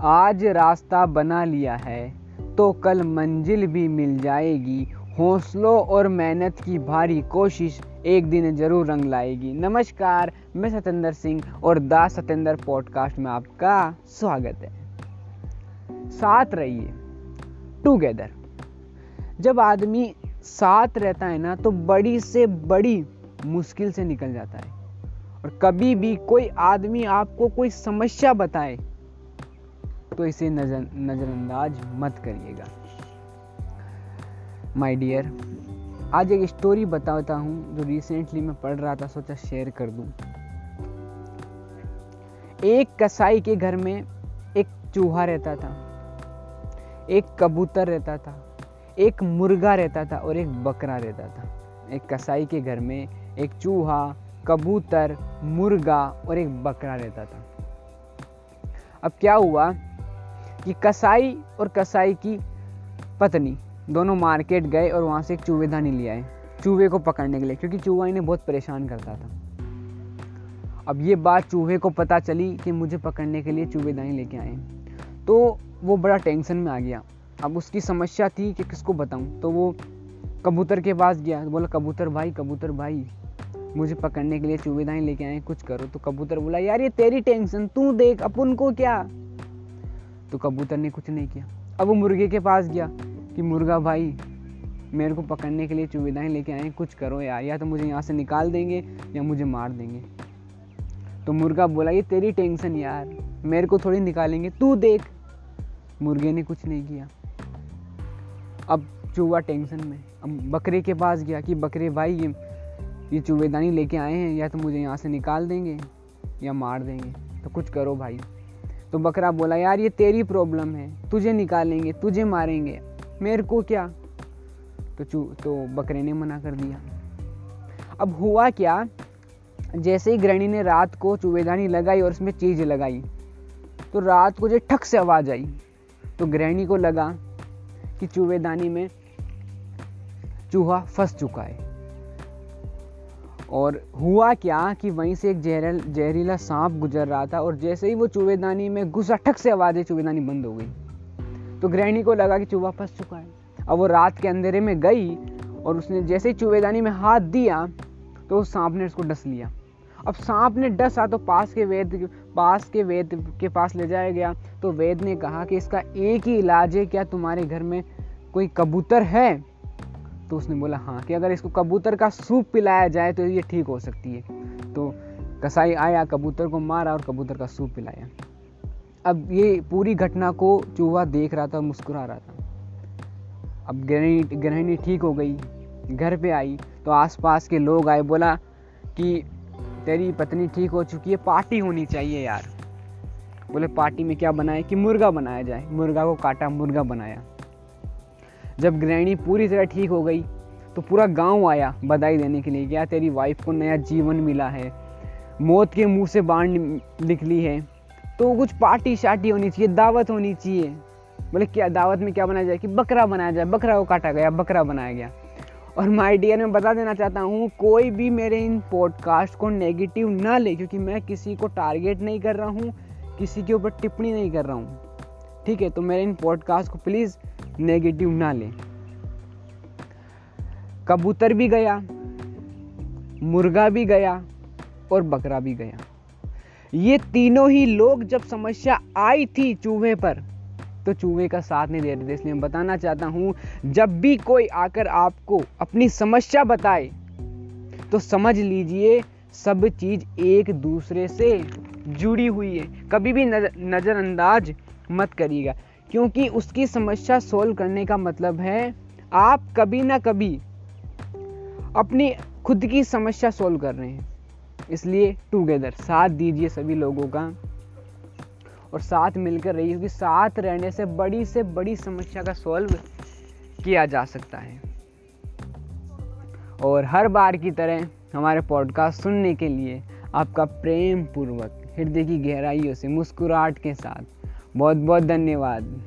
आज रास्ता बना लिया है तो कल मंजिल भी मिल जाएगी। हौसलों और मेहनत की भारी कोशिश एक दिन ज़रूर रंग लाएगी। नमस्कार, मैं सतेंद्र सिंह और दास सतेंद्र पॉडकास्ट में आपका स्वागत है। साथ रहिए, टुगेदर। जब आदमी साथ रहता है ना तो बड़ी से बड़ी मुश्किल से निकल जाता है। और कभी भी कोई आदमी आपको कोई समस्या बताए तो इसे नज़र नज़रअंदाज मत करिएगा। माय डियर आज एक स्टोरी बताता हूँ जो रिसेंटली मैं पढ़ रहा था, सोचा शेयर कर दूँ। एक कसाई के घर में एक चूहा रहता था, एक कबूतर रहता था, एक मुर्गा रहता था और एक बकरा रहता था। एक कसाई के घर में एक चूहा, कबूतर, मुर्गा और एक बकरा रहता था। अब क्या हुआ? कि कसाई और कसाई की पत्नी दोनों मार्केट गए और वहाँ से एक चूहेदानी ले आए, चूहे को पकड़ने के लिए, क्योंकि चूहा इन्हें बहुत परेशान करता था। अब ये बात चूहे को पता चली कि मुझे पकड़ने के लिए चूहेदानी लेके आए। तो वो बड़ा टेंशन में आ गया। अब उसकी समस्या थी कि किसको बताऊँ? तो वो कबूतर के पास गया। बोला, कबूतर भाई कबूतर भाई, मुझे पकड़ने के लिए चूबेदानी लेके आए, कुछ करो। तो कबूतर बोला, यार, ये तेरी टेंशन, तू देख, अपन को क्या? तो कबूतर ने कुछ नहीं किया। अब वो मुर्गे के पास गया कि, मुर्गा भाई, मेरे को पकड़ने के लिए चूबेदानी लेके आए कुछ करो यार। या तो मुझे यहाँ से निकाल देंगे या मुझे मार देंगे। तो मुर्गा बोला, ये तेरी टेंशन यार, मेरे को थोड़ी निकालेंगे। तू देख। मुर्गे ने कुछ नहीं किया। अब चूहा टेंशन में, अब बकरे के पास गया कि, बकरे भाई, ये ये चूहेदानी लेके आए हैं, या तो मुझे यहाँ से निकाल देंगे या मार देंगे। तो कुछ करो भाई। तो बकरा बोला, यार, ये तेरी प्रॉब्लम है। तुझे निकालेंगे, तुझे मारेंगे। मेरे को क्या? तो चू तो बकरे ने मना कर दिया। अब हुआ क्या? जैसे ही गृहिणी ने रात को चूहेदानी लगाई और उसमें चीज़ लगाई तो रात को जो ठक से आवाज़ आई तो गृहिणी को लगा कि चूहेदानी में चूहा फंस चुका है। और हुआ क्या कि वहीं से एक जहरल, जहरीला सांप गुजर रहा था और जैसे ही वो चूहेदानी में घुसा ठक से आवाज़ है चूहेदानी बंद हो गई तो गृहिणी को लगा कि चूहा फंस चुका है। अब वो रात के अंधेरे में गई और उसने जैसे ही चूहेदानी में हाथ दिया तो उस सांप ने उसको डस लिया। अब सांप ने डसा तो पास के वेद, पास के वेद के पास ले जाया गया। तो वेद ने कहा कि इसका एक ही इलाज है, क्या तुम्हारे घर में कोई कबूतर है? तो उसने बोला हाँ कि अगर इसको कबूतर का सूप पिलाया जाए तो ये ठीक हो सकती है। तो कसाई आया, कबूतर को मारा और कबूतर का सूप पिलाया। अब ये पूरी घटना को चूहा देख रहा था मुस्कुरा रहा था। अब गृहिणी गृहिणी ठीक हो गई, घर पे आई तो आसपास के लोग आए, बोला कि तेरी पत्नी ठीक हो चुकी है, पार्टी होनी चाहिए यार। बोले, पार्टी में क्या बनाए कि मुर्गा बनाया जाए? मुर्गा को काटा, मुर्गा बनाया। जब गृहिणी पूरी तरह ठीक हो गई तो पूरा गाँव आया बधाई देने के लिए क्या तेरी वाइफ को नया जीवन मिला है। मौत के मुँह से बाढ़ निकली है। तो कुछ पार्टी शार्टी होनी चाहिए, दावत होनी चाहिए। बोले, क्या दावत में क्या बनाया जाए कि बकरा बनाया जाए, बकरा को काटा गया, बकरा बनाया गया। और माय डियर मैं बता देना चाहता हूँ, कोई भी मेरे इन पॉडकास्ट को नेगेटिव ना ले, क्योंकि मैं किसी को टारगेट नहीं कर रहा हूँ, किसी के ऊपर टिप्पणी नहीं कर रहा हूँ। ठीक है तो मेरे इन पॉडकास्ट को प्लीज़ नेगेटिव ना ले। कबूतर भी गया, मुर्गा भी गया और बकरा भी गया। ये तीनों ही लोग जब समस्या आई थी चूहे पर तो चूहे का साथ नहीं दे रहे थे। इसलिए मैं बताना चाहता हूँ, जब भी कोई आकर आपको अपनी समस्या बताए तो समझ लीजिए, सब चीज़ एक दूसरे से जुड़ी हुई है। कभी भी नज़रअंदाज मत करिएगा। क्योंकि उसकी समस्या सोल्व करने का मतलब है, आप कभी ना कभी अपनी खुद की समस्या सोल्व कर रहे हैं। इसलिए टुगेदर साथ दीजिए सभी लोगों का और साथ मिलकर रहिए, क्योंकि साथ रहने से बड़ी से बड़ी समस्या का सॉल्व किया जा सकता है। और हर बार की तरह हमारे पॉडकास्ट सुनने के लिए आपका प्रेम पूर्वक, हृदय की गहराइयों से मुस्कुराहट के साथ बहुत बहुत धन्यवाद।